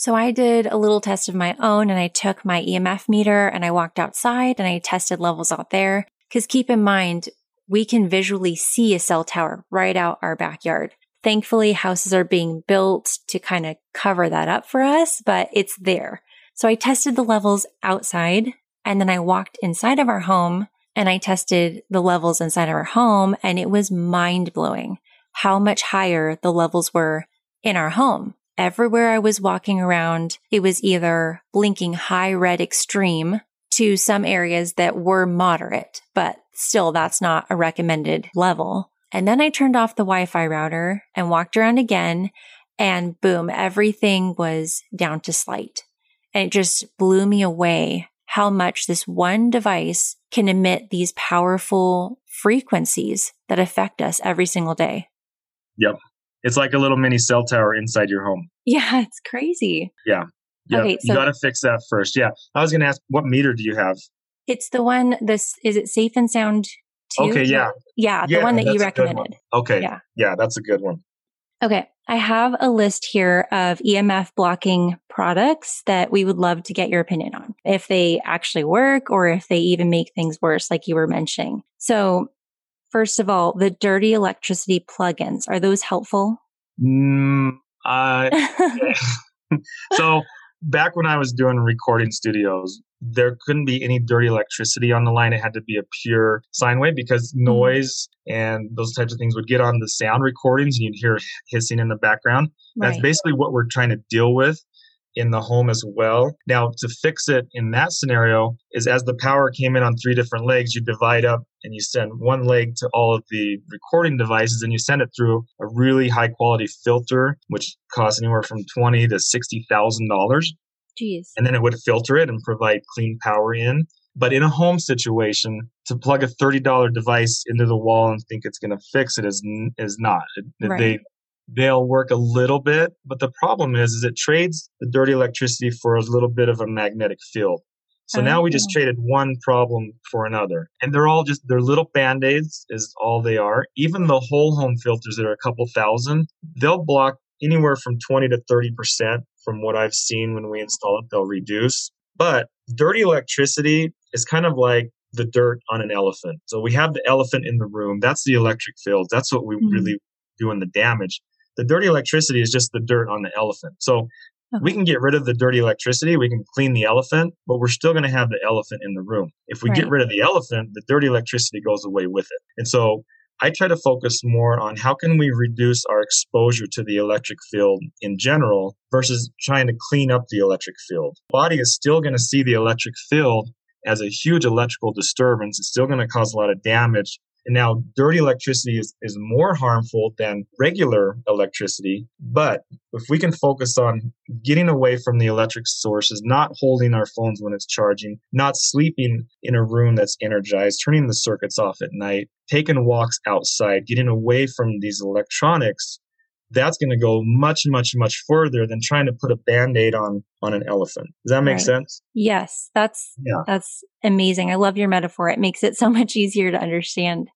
So I did a little test of my own and I took my EMF meter and I walked outside and I tested levels out there. Cause keep in mind, we can visually see a cell tower right out our backyard. Thankfully, houses are being built to kind of cover that up for us, but it's there. So I tested the levels outside and then I walked inside of our home and I tested the levels inside of our home and it was mind blowing how much higher the levels were in our home. Everywhere I was walking around, it was either blinking high red extreme to some areas that were moderate, but still that's not a recommended level. And then I turned off the Wi-Fi router and walked around again and boom, everything was down to slight. And it just blew me away how much this one device can emit these powerful frequencies that affect us every single day. Yep. It's like a little mini cell tower inside your home. Yeah, *laughs* it's crazy. Yeah. Yeah. Okay, so you got to fix that first. Yeah. I was going to ask, what meter do you have? It's the one, this, is it Safe and Sound too? Okay. Yeah. Yeah. The yeah, one that you recommended. Okay. Yeah. Yeah. That's a good one. Okay. I have a list here of EMF blocking products that we would love to get your opinion on. If they actually work or if they even make things worse, like you were mentioning. So, first of all, the dirty electricity plugins, are those helpful? Mm, uh, *laughs* *laughs* so, back when I was doing recording studios, there couldn't be any dirty electricity on the line. It had to be a pure sine wave because mm-hmm. noise and those types of things would get on the sound recordings and you'd hear hissing in the background. Right. That's basically what we're trying to deal with in the home as well. Now, to fix it in that scenario is as the power came in on three different legs, you divide up and you send one leg to all of the recording devices and you send it through a really high quality filter, which costs anywhere from twenty to sixty thousand dollars. Jeez. And then it would filter it and provide clean power in. But in a home situation, to plug a $30 device into the wall and think it's going to fix it is, is not. Right. They, they'll work a little bit, but the problem is, is it trades the dirty electricity for a little bit of a magnetic field. So oh, now we just traded one problem for another. And they're all just, they're little band-aids is all they are. Even the whole home filters that are a couple thousand, they'll block anywhere from 20 to 30% from what I've seen when we install it, they'll reduce. But dirty electricity is kind of like the dirt on an elephant. So we have the elephant in the room. That's the electric field. That's what we mm-hmm. really doing the damage. The dirty electricity is just the dirt on the elephant. So okay. we can get rid of the dirty electricity. We can clean the elephant, but we're still going to have the elephant in the room. If we right. get rid of the elephant, the dirty electricity goes away with it. And so I try to focus more on how can we reduce our exposure to the electric field in general versus trying to clean up the electric field. Body is still going to see the electric field as a huge electrical disturbance. It's still going to cause a lot of damage and now dirty electricity is, is more harmful than regular electricity. But if we can focus on getting away from the electric sources, not holding our phones when it's charging, not sleeping in a room that's energized, turning the circuits off at night, taking walks outside, getting away from these electronics, that's going to go much, much, much further than trying to put a band-aid on on an elephant. Does that make right. sense? Yes, that's yeah. that's amazing. I love your metaphor. It makes it so much easier to understand.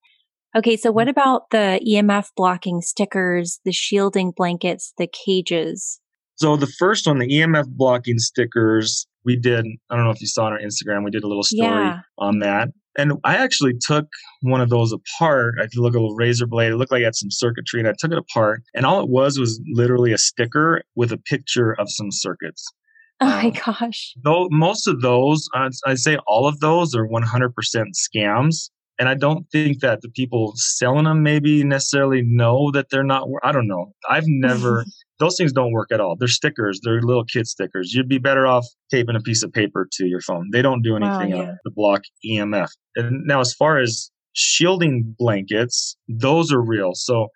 Okay, so what mm-hmm. about the EMF blocking stickers, the shielding blankets, the cages? So the first one, the EMF blocking stickers, we did. I don't know if you saw on our Instagram. We did a little story yeah. on that. And I actually took one of those apart. I could look at a little razor blade. It looked like it had some circuitry, and I took it apart. And all it was was literally a sticker with a picture of some circuits. Oh my um, gosh. Though most of those, I'd, I'd say all of those are 100% scams. And I don't think that the people selling them maybe necessarily know that they're not. I don't know. I've never. *laughs* those things don't work at all. They're stickers. They're little kid stickers. You'd be better off taping a piece of paper to your phone. They don't do anything wow, yeah. to block EMF. And now, as far as shielding blankets, those are real. So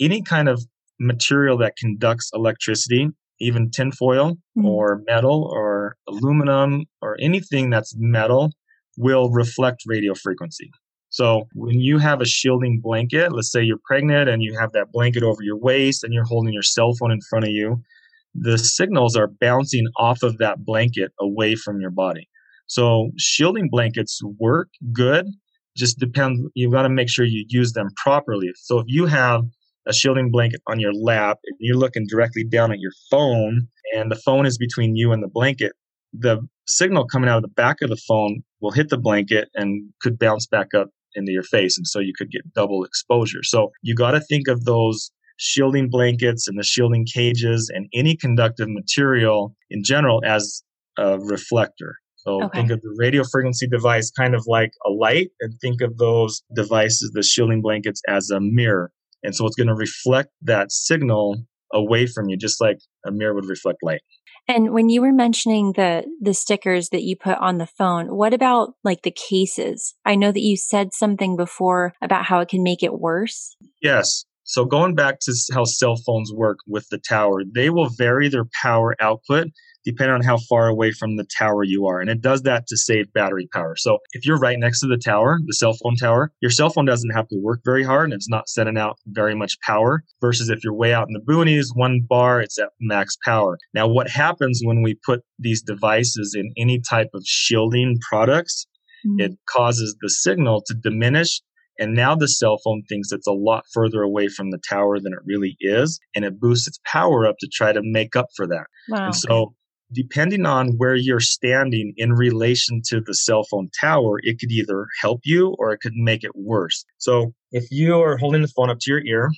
any kind of material that conducts electricity even tinfoil mm-hmm. or metal or aluminum or anything that's metal will reflect radio frequency. So when you have a shielding blanket, let's say you're pregnant and you have that blanket over your waist and you're holding your cell phone in front of you, the signals are bouncing off of that blanket away from your body. So shielding blankets work good, just depends. You've got to make sure you use them properly. So if you have a shielding blanket on your lap and you're looking directly down at your phone and the phone is between you and the blanket, the signal coming out of the back of the phone will hit the blanket and could bounce back up into your face. And so you could get double exposure. So you got to think of those shielding blankets and the shielding cages and any conductive material in general as a reflector. So okay. think of the radio frequency device kind of like a light and think of those devices, the shielding blankets as a mirror. And so it's going to reflect that signal away from you, just like a mirror would reflect light. And when you were mentioning the the stickers that you put on the phone, what about like the cases? I know that you said something before about how it can make it worse. Yes. So going back to how cell phones work with the tower, they will vary their power output depending on how far away from the tower you are. And it does that to save battery power. So if you're right next to the tower, the cell phone tower, your cell phone doesn't have to work very hard and it's not sending out very much power versus if you're way out in the boonies, one bar, it's at max power. Now, what happens when we put these devices in any type of shielding products? Mm-hmm. It causes the signal to diminish and now the cell phone thinks it's a lot further away from the tower than it really is. And it boosts its power up to try to make up for that. Wow. And so depending on where you're standing in relation to the cell phone tower, it could either help you or it could make it worse. So if you are holding the phone up to your ear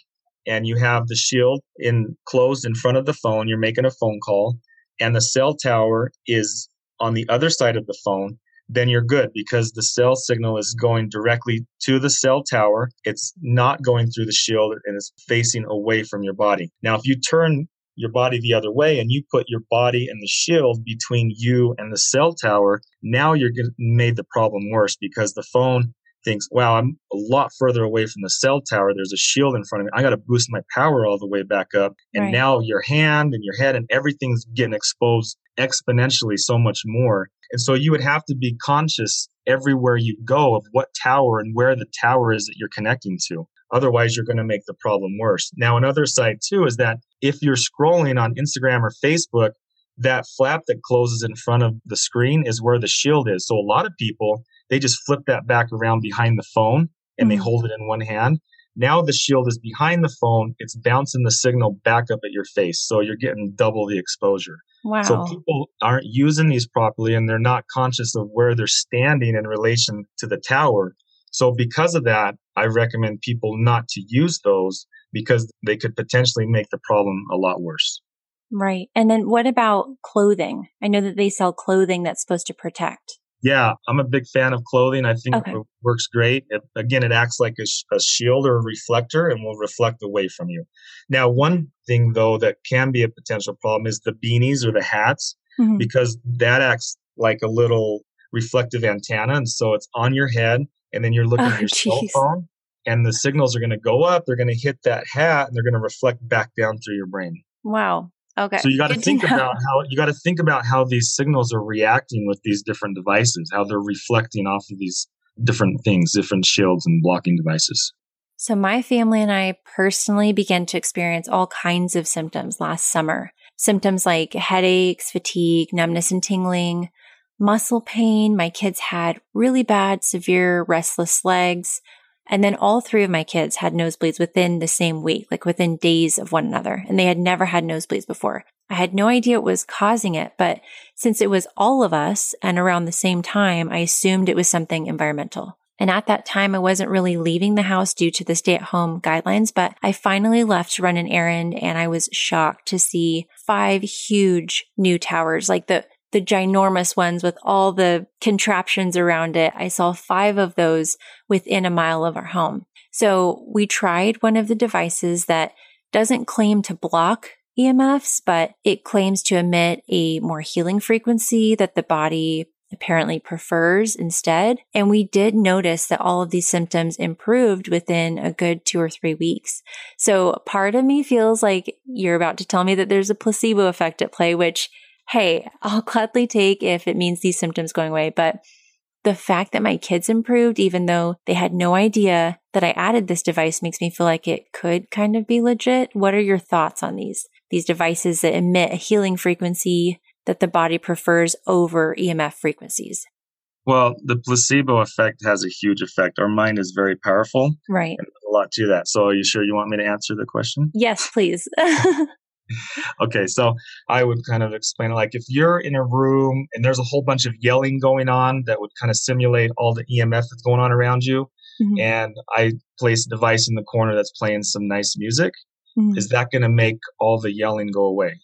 and you have the shield in closed in front of the phone, you're making a phone call and the cell tower is on the other side of the phone, then you're good because the cell signal is going directly to the cell tower. It's not going through the shield and it's facing away from your body. Now, if you turn your body the other way and you put your body and the shield between you and the cell tower, now you're made the problem worse because the phone thinks, wow, I'm a lot further away from the cell tower. There's a shield in front of me. I got to boost my power all the way back up. And right. now your hand and your head and everything's getting exposed exponentially so much more. And so you would have to be conscious everywhere you go of what tower and where the tower is that you're connecting to. Otherwise, you're going to make the problem worse. Now, another side too is that if you're scrolling on Instagram or Facebook, that flap that closes in front of the screen is where the shield is. So a lot of people, they just flip that back around behind the phone and they mm. hold it in one hand. Now the shield is behind the phone. It's bouncing the signal back up at your face. So you're getting double the exposure. Wow. So people aren't using these properly and they're not conscious of where they're standing in relation to the tower. So because of that, I recommend people not to use those because they could potentially make the problem a lot worse. Right. And then what about clothing? I know that they sell clothing that's supposed to protect. Yeah, I'm a big fan of clothing. I think okay. it works great. It, again, it acts like a, a, shield or a reflector and will reflect away from you. Now, one thing though that can be a potential problem is the beanies or the hats mm-hmm. because that acts like a little reflective antenna. And so it's on your head and then you're looking oh, at your geez. cell phone and the signals are going to go up. They're going to hit that hat and they're going to reflect back down through your brain. Wow. Okay. So you got to think about how you got to think about how these signals are reacting with these different devices, how they're reflecting off of these different things, different shields and blocking devices. So my family and I personally began to experience all kinds of symptoms last summer. Symptoms like headaches, fatigue, numbness and tingling, muscle pain. My kids had really bad, severe restless legs. And then all three of my kids had nosebleeds within the same week, like within days of one another. And they had never had nosebleeds before. I had no idea what was causing it, but since it was all of us and around the same time, I assumed it was something environmental. And at that time, I wasn't really leaving the house due to the stay at home guidelines, but I finally left to run an errand and I was shocked to see five huge new towers, like the the ginormous ones with all the contraptions around it. I saw five of those within a mile of our home. So we tried one of the devices that doesn't claim to block EMFs, but it claims to emit a more healing frequency that the body apparently prefers instead. And we did notice that all of these symptoms improved within a good two or three weeks. So part of me feels like you're about to tell me that there's a placebo effect at play, which, hey, I'll gladly take if it means these symptoms going away. But the fact that my kids improved, even though they had no idea that I added this device makes me feel like it could kind of be legit. What are your thoughts on these? These devices that emit a healing frequency that the body prefers over EMF frequencies? Well, the placebo effect has a huge effect. Our mind is very powerful. Right. a lot to that. So, are you sure you want me to answer the question? Yes, please. *laughs* okay, so I would kind of explain it like if you're in a room and there's a whole bunch of yelling going on that would kind of simulate all the EMF that's going on around you, mm-hmm. and I place a device in the corner that's playing some nice music, mm-hmm. is that going to make all the yelling go away?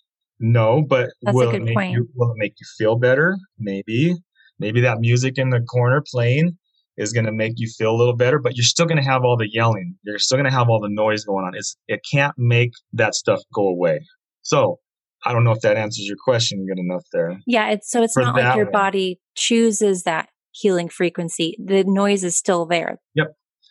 No, but That's will it make point. you will it make you feel better? Maybe. Maybe that music in the corner playing is going to make you feel a little better, but you're still going to have all the yelling. You're still going to have all the noise going on. It's it can't make that stuff go away. So I don't know if that answers your question good enough there. Yeah, it's so it's For not like your one. body chooses that healing frequency. The noise is still there. Yep.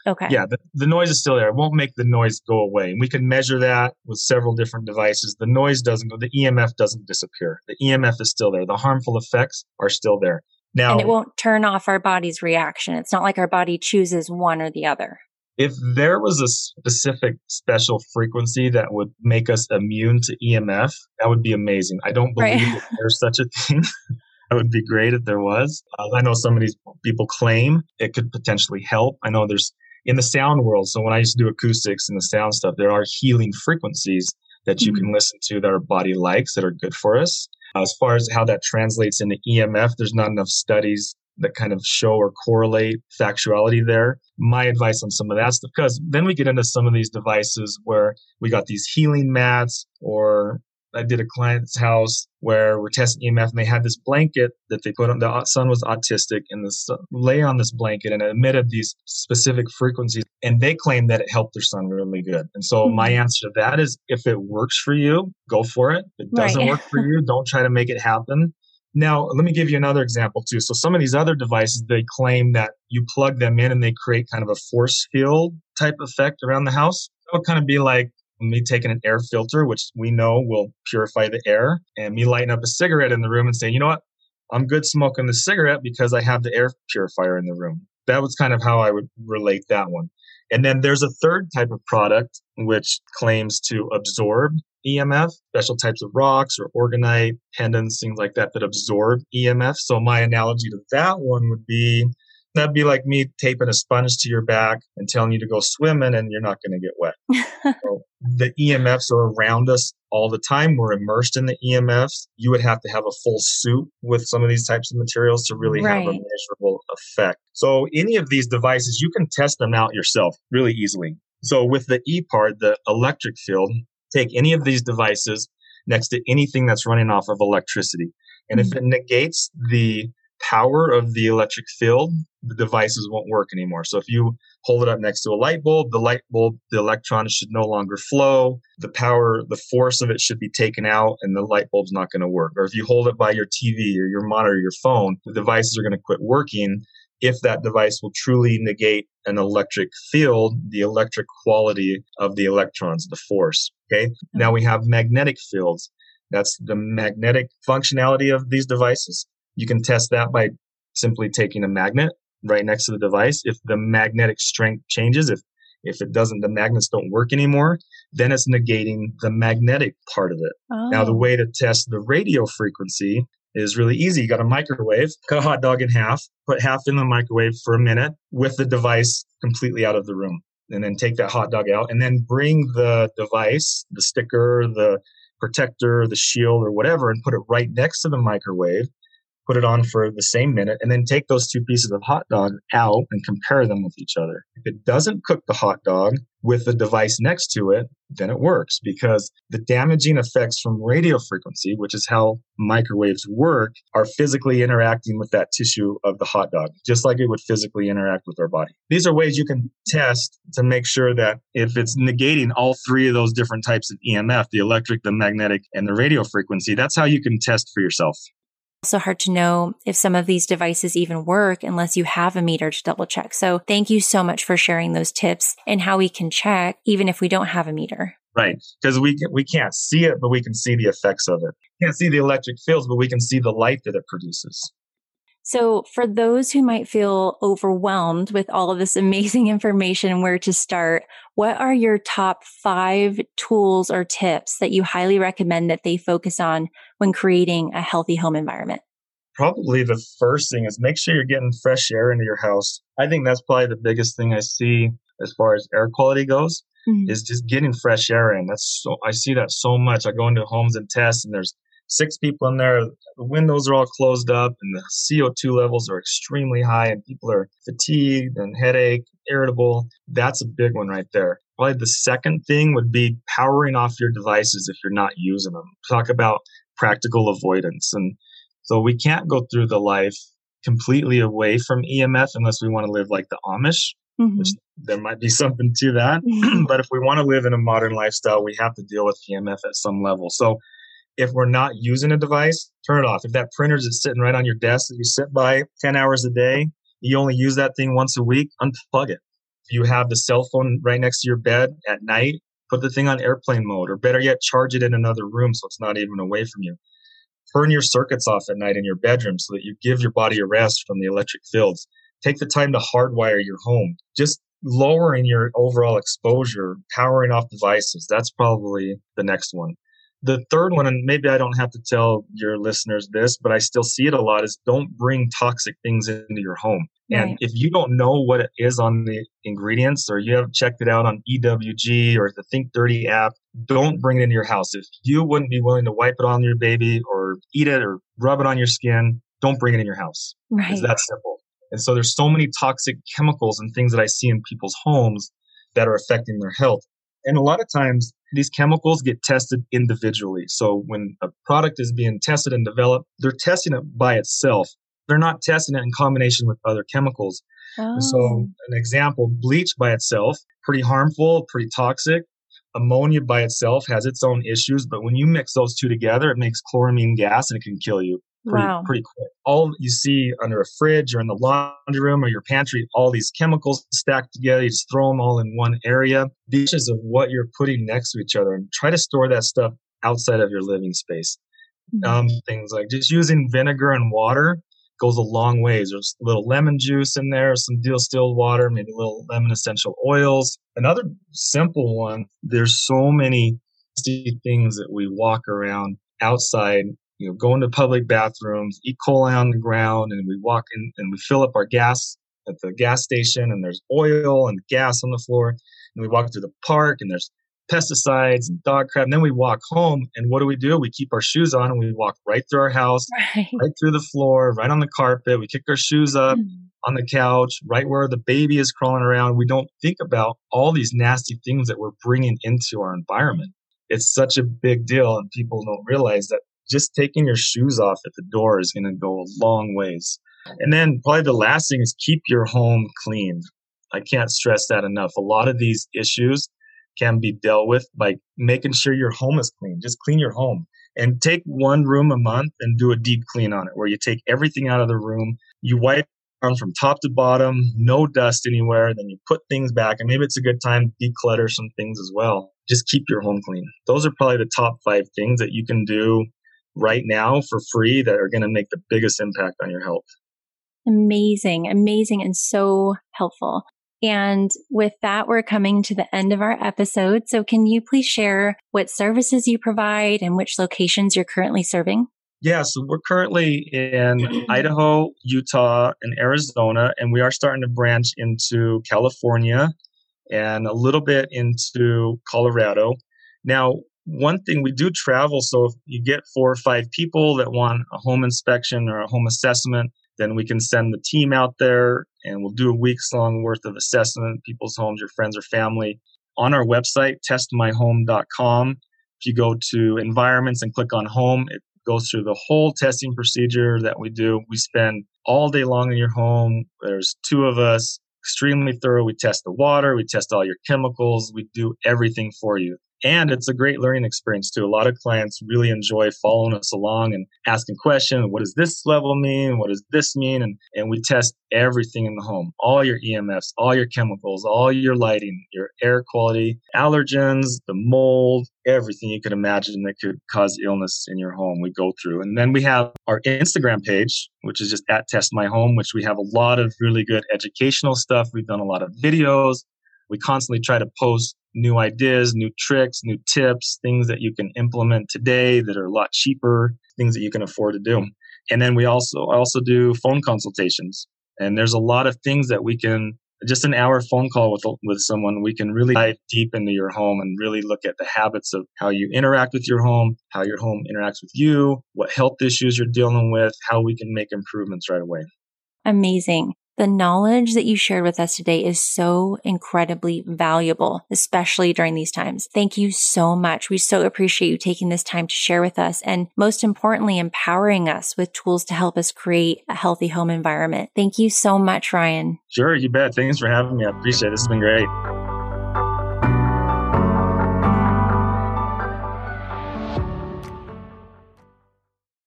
Okay. Yeah, the, the noise is still there. It won't make the noise go away. And we can measure that with several different devices. The noise doesn't go, the EMF doesn't disappear. The EMF is still there. The harmful effects are still there. Now, and it won't turn off our body's reaction. It's not like our body chooses one or the other. if there was a specific special frequency that would make us immune to EMF, that would be amazing. I don't believe Right. that there's *laughs* such a thing. *laughs* that would be great if there was. Uh, I know some of these people claim it could potentially help. I know there's in the sound world. So when I used to do acoustics and the sound stuff, there are healing frequencies that you can listen to that our body likes that are good for us. Uh, as far as how that translates into EMF, there's not enough studies that kind of show or correlate factuality there. My advice on some of that stuff, because then we get into some of these devices where we got these healing mats, or I did a client's house where we're testing EMF and they had this blanket that they put on. The son was autistic and the son lay on this blanket and it emitted these specific frequencies. And they claimed that it helped their son really good. And so Hmm. my answer to that is if it works for you, go for it. If it doesn't Right. work for *laughs* you, don't try to make it happen. Now, let me give you another example too. So some of these other devices, they claim that you plug them in and they create kind of a force field type effect around the house. It would kind of be like me taking an air filter, which we know will purify the air, and me lighting up a cigarette in the room and saying, you know what? I'm good smoking the cigarette because I have the air purifier in the room. That was kind of how I would relate that one. And then there's a third type of product which claims to absorb EMF, special types of rocks or orgonite, pendants, things like that that absorb EMF. So my analogy to that one would be that'd be like me taping a sponge to your back and telling you to go swimming and you're not going to get wet. *laughs* So the EMFs are around us all the time. We're immersed in the EMFs. You would have to have a full suit with some of these types of materials to really have a measurable effect. So any of these devices, you can test them out yourself really easily. So with the E part, the electric field, take any of these devices next to anything that's running off of electricity. And if mm-hmm. it negates the power of the electric field, the devices won't work anymore. So if you hold it up next to a light bulb, the light bulb, the electrons should no longer flow. The power, the force of it should be taken out and the light bulb's not going to work. Or if you hold it by your TV or your monitor, your phone, the devices are going to quit working if that device will truly negate an electric field, the electric quality of the electrons, the force. Okay. Now we have magnetic fields. That's the magnetic functionality of these devices. You can test that by simply taking a magnet right next to the device. If the magnetic strength changes, if if it doesn't, the magnets don't work anymore, then it's negating the magnetic part of it. Now, the Oh. way to test the radio frequency is really easy. You got a microwave, cut a hot dog in half, put half in the microwave for a minute with the device completely out of the room. And then take that hot dog out and then bring the device, the sticker, the protector, the shield, or whatever, and put it right next to the microwave. Put it on for the same minute and then take those two pieces of hot dog out and compare them with each other. If it doesn't cook the hot dog with the device next to it, then it works because the damaging effects from radio frequency, which is how microwaves work, are physically interacting with that tissue of the hot dog, just like it would physically interact with our body. These are ways you can test to make sure that if it's negating all three of those different types of EMF, the electric, the magnetic, and the radio frequency, that's how you can test for yourself. Also hard to know if some of these devices even work unless you have a meter to double check. So thank you so much for sharing those tips and how we can check even if we don't have a meter. Right. Because we, we can't see it, but we can see the effects of it. Can't see the electric fields, but we can see the light that it produces. So, for those who might feel overwhelmed with all of this *laughs* amazing information and where to start, what are your top five tools or tips that you highly recommend that they focus on when creating a healthy home environment? Probably the first thing is make sure you're getting fresh air into your house. I think that's probably the biggest thing I see as far as air quality goes. Mm-hmm. Is just getting fresh air in. That's so I see that so much. I go into homes and test, and there's six people in there. The windows are all closed up and the CO2 levels are extremely high and people are fatigued and headache, irritable. That's a big one right there. Probably the second thing would be powering off your devices if you're not using them. Talk about practical avoidance. And so we can't go through the life completely away from EMF unless we want to live like the Amish. Mm-hmm. Which there might be something to that. Mm-hmm. *clears throat* but if we want to live in a modern lifestyle, we have to deal with EMF at some level. So if we're not using a device, turn it off. If that printer is sitting right on your desk that you sit by 10 hours a day, you only use that thing once a week, unplug it. If you have the cell phone right next to your bed at night, put the thing on airplane mode, or better yet, charge it in another room so it's not even away from you. Turn your circuits off at night in your bedroom so that you give your body a rest from the electric fields. Take the time to hardwire your home. Just lowering your overall exposure, powering off devices. That's probably the next one. The third one, and maybe I don't have to tell your listeners this, but I still see it a lot, is don't bring toxic things into your home. Right. And if you don't know what it is on the ingredients or you haven't checked it out on EWG or the Think Dirty app, don't bring it into your house. If you wouldn't be willing to wipe it on your baby or eat it or rub it on your skin, don't bring it in your house. Right. It's that simple. And so there's so many toxic chemicals and things that I see in people's homes that are affecting their health. And a lot of times these chemicals get tested individually. So when a product is being tested and developed, they're testing it by itself. They're not testing it in combination with other chemicals. Oh. So an example, bleach by itself, pretty harmful, pretty toxic. Ammonia by itself has its own issues, but when you mix those two together, it makes chloramine gas and it can kill you pretty, wow. pretty quick. All you see under a fridge or in the laundry room or your pantry, all these chemicals stacked together, you just throw them all in one area. Dishes of what you're putting next to each other and try to store that stuff outside of your living space. Mm-hmm. Um, things like just using vinegar and water goes a long ways. There's a little lemon juice in there, some distilled water, maybe a little lemon essential oils. Another simple one, there's so many things that we walk around outside you know, go into public bathrooms, E. coli on the ground, and we walk in and we fill up our gas at the gas station, and there's oil and gas on the floor. And we walk through the park, and there's pesticides and dog crap. And then we walk home, and what do we do? We keep our shoes on, and we walk right through our house, *laughs* right, right through the floor, right on the carpet. We kick our shoes up mm-hmm. on the couch, right where the baby is crawling around. We don't think about all these nasty things that we're bringing into our environment. It's such a big deal, and people don't realize that just taking your shoes off at the door is going to go a long ways. And then probably the last thing is keep your home clean. I can't stress that enough. A lot of these issues can be dealt with by making sure your home is clean. Just clean your home and take one room a month and do a deep clean on it where you take everything out of the room, you wipe from top to bottom, no dust anywhere, then you put things back and maybe it's a good time to declutter some things as well. Just keep your home clean. Those are probably the top 5 things that you can do right now for free that are going to make the biggest impact on your health. Amazing, amazing, and so helpful. And with that, we're coming to the end of our episode. So, can you please share what services you provide and which locations you're currently serving? Yeah, so we're currently in *clears throat* Idaho, Utah, and Arizona, and we are starting to branch into California and a little bit into Colorado. Now, one thing we do travel so if you get four or five people that want a home inspection or a home assessment then we can send the team out there and we'll do a week's long worth of assessment people's homes your friends or family. On our website testmyhome.com if you go to environments and click on home it goes through the whole testing procedure that we do. We spend all day long in your home. There's two of us extremely thorough. We test the water we test all your chemicals we do everything for you And it's a great learning experience too. A lot of clients really enjoy following us along and asking questions. What does this level mean? What does this mean? And, and we test everything in the home, all your EMFs, all your chemicals, all your lighting, your air quality, allergens, the mold, everything you could imagine that could cause illness in your home we go through. And then we have our Instagram page, which is just at Test My Home, which we have a lot of really good educational stuff. We've done a lot of videos. We constantly try to post new ideas, new tricks, new tips, things that you can implement today that are a lot cheaper, things that you can afford to do. And then we also also do phone consultations. And there's a lot of things that we can just an hour phone call with with someone we can really dive deep into your home and really look at the habits of how you interact with your home how your home interacts with you what health issues you're dealing with how we can make improvements right away amazing the knowledge that you shared with us today is so incredibly valuable, especially during these times. Thank you so much. We so appreciate you taking this time to share with us and most importantly, empowering us with tools to help us create a healthy home environment. Thank you so much, Ryan. Sure, you bet. Thanks for having me. I appreciate it. This has been great.